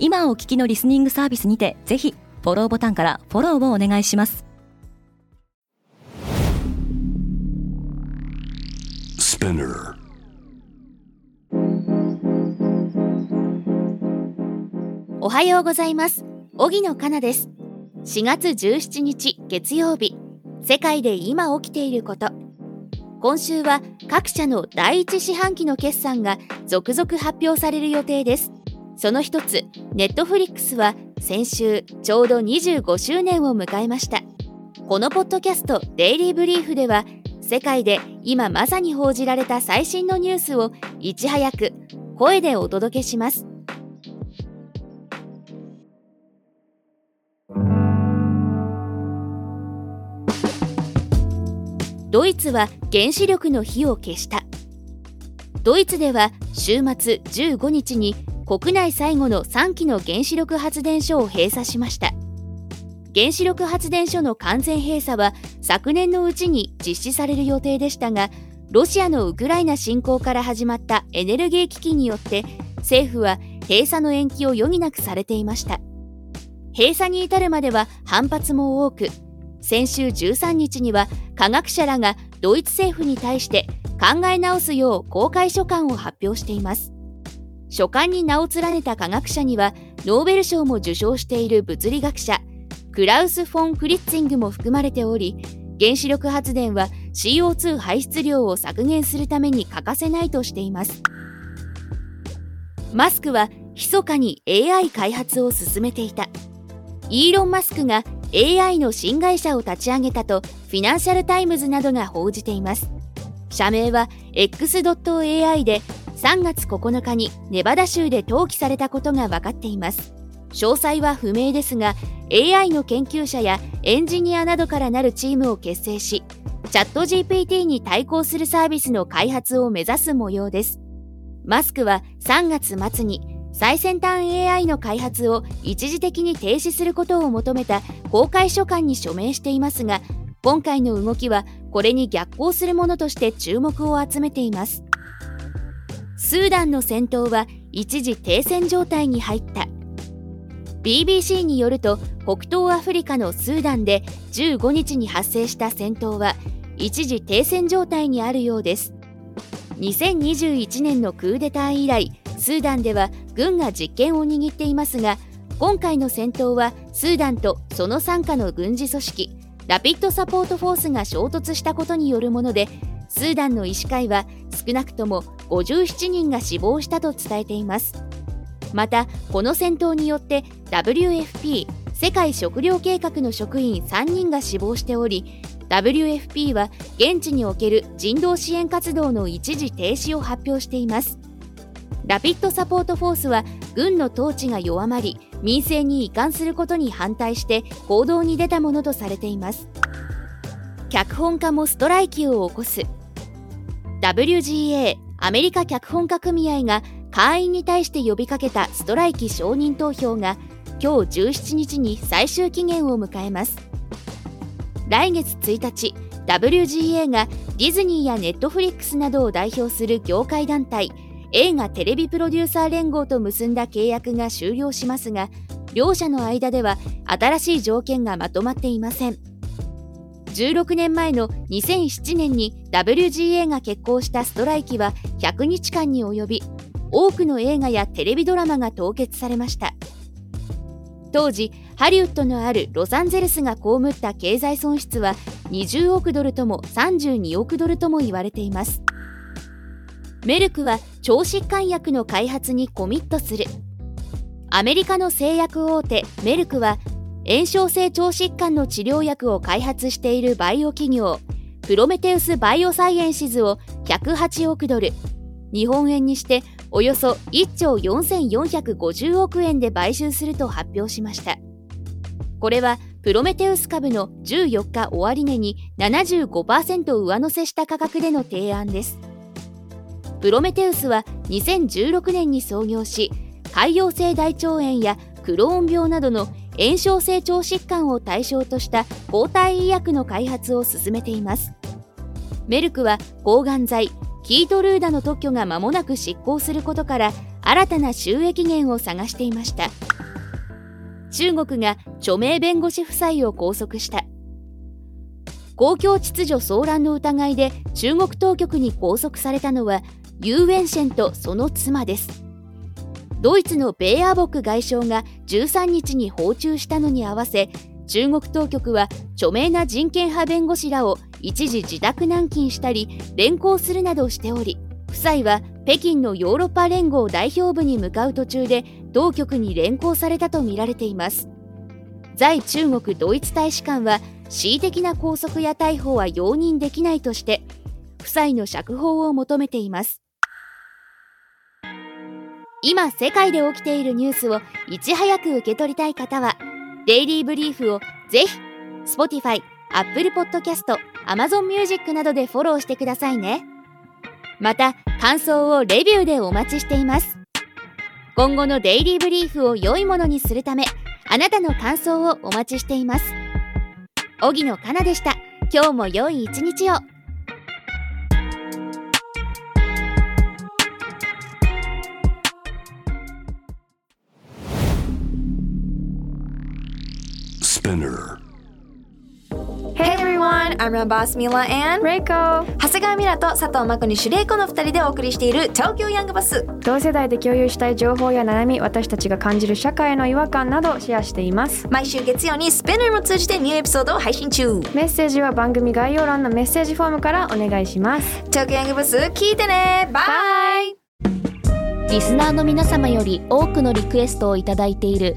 今お聞きのリスニングサービスにてぜひフォローボタンからフォローをお願いします。おはようございます。荻野かなです。4月17日月曜日。世界で今起きていること。今週は各社の第一四半期の決算が続々発表される予定ですその一つネットフリックスは先週ちょうど25周年を迎えました。このポッドキャストデイリーブリーフでは世界で今まさに報じられた最新のニュースをいち早く声でお届けします。ドイツは原子力の火を消した。ドイツでは週末15日に国内最後の3基の原子力発電所を閉鎖しました。原子力発電所の完全閉鎖は昨年のうちに実施される予定でしたがロシアのウクライナ侵攻から始まったエネルギー危機によって政府は閉鎖の延期を余儀なくされていました。閉鎖に至るまでは反発も多く先週13日には科学者らがドイツ政府に対して考え直すよう公開書簡を発表しています。書簡に名を連ねた科学者にはノーベル賞も受賞している物理学者クラウス・フォン・フリッツィングも含まれており原子力発電は CO2 排出量を削減するために欠かせないとしています。マスクは密かに AI 開発を進めていた。イーロン・マスクが AI の新会社を立ち上げたとフィナンシャル・タイムズなどが報じています。社名は X.AI で3月9日にネバダ州で登記されたことが分かっています。詳細は不明ですが AI の研究者やエンジニアなどからなるチームを結成しチャット GPT に対抗するサービスの開発を目指す模様です。マスクは3月末に最先端 AI の開発を一時的に停止することを求めた公開書簡に署名していますが今回の動きはこれに逆行するものとして注目を集めています。スーダンの戦闘は一時停戦状態に入った。BBC によると北東アフリカのスーダンで15日に発生した戦闘は一時停戦状態にあるようです。2021年のクーデター以来スーダンでは軍が実権を握っていますが今回の戦闘はスーダンとその傘下の軍事組織ラピッドサポートフォースが衝突したことによるものでスーダンの医師会は少なくとも57人が死亡したと伝えています。またこの戦闘によって WFP 世界食糧計画の職員3人が死亡しており WFP は現地における人道支援活動の一時停止を発表しています。ラピッドサポートフォースは軍の統治が弱まり民生に移管することに反対して行動に出たものとされています。脚本家もストライキを起こす。WGA アメリカ脚本家組合が会員に対して呼びかけたストライキ承認投票が今日17日に最終期限を迎えます。来月1日 WGA がディズニーやネットフリックスなどを代表する業界団体映画テレビプロデューサー連合と結んだ契約が終了しますが両者の間では新しい条件がまとまっていません。16年前の2007年に WGA が決行したストライキは100日間に及び多くの映画やテレビドラマが凍結されました。当時ハリウッドのあるロサンゼルスが被った経済損失は20億ドルとも32億ドルとも言われています。メルクは腸疾患薬の開発にコミットする。アメリカの製薬大手メルクは炎症性腸疾患の治療薬を開発しているバイオ企業プロメテウス・バイオサイエンシズを108億ドル。日本円にしておよそ1兆4450億円で買収すると発表しました。これはプロメテウス株の14日終値に75%上乗せした価格での提案です。プロメテウスは2016年に創業し潰瘍性大腸炎やクローン病などの炎症性腸疾患を対象とした抗体医薬の開発を進めています。メルクは抗がん剤キートルーダの特許が間もなく失効することから新たな収益源を探していました。中国が著名弁護士夫妻を拘束した。公共秩序騒乱の疑いで中国当局に拘束されたのはユーエンシェンとその妻です。ドイツのベーアーボック外相が13日に訪中したのに合わせ中国当局は著名な人権派弁護士らを一時自宅軟禁したり連行するなどしており夫妻は北京のヨーロッパ連合代表部に向かう途中で当局に連行されたとみられています。在中国ドイツ大使館は恣意的な拘束や逮捕は容認できないとして夫妻の釈放を求めています。今世界で起きているニュースをいち早く受け取りたい方はデイリーブリーフをぜひ Spotify、Apple Podcast、Amazon Music などでフォローしてくださいね。また感想をレビューでお待ちしています。今後のデイリーブリーフを良いものにするためあなたの感想をお待ちしています。荻野かなでした。今日も良い一日を。Spinner. Hey everyone, I'm your boss Mila and レイコ長谷川ミラと佐藤真子にシュレイコの2人でお送りしている東京ヤングバス同世代で共有したい情報や悩み私たちが感じる社会の違和感などをシェアしています。毎週月曜にスペナーも通じてニューエピソードを配信中。メッセージは番組概要欄のメッセージフォームからお願いします。東京ヤングバス聞いてね。バイリスナーの皆様より多くのリクエストをいただいている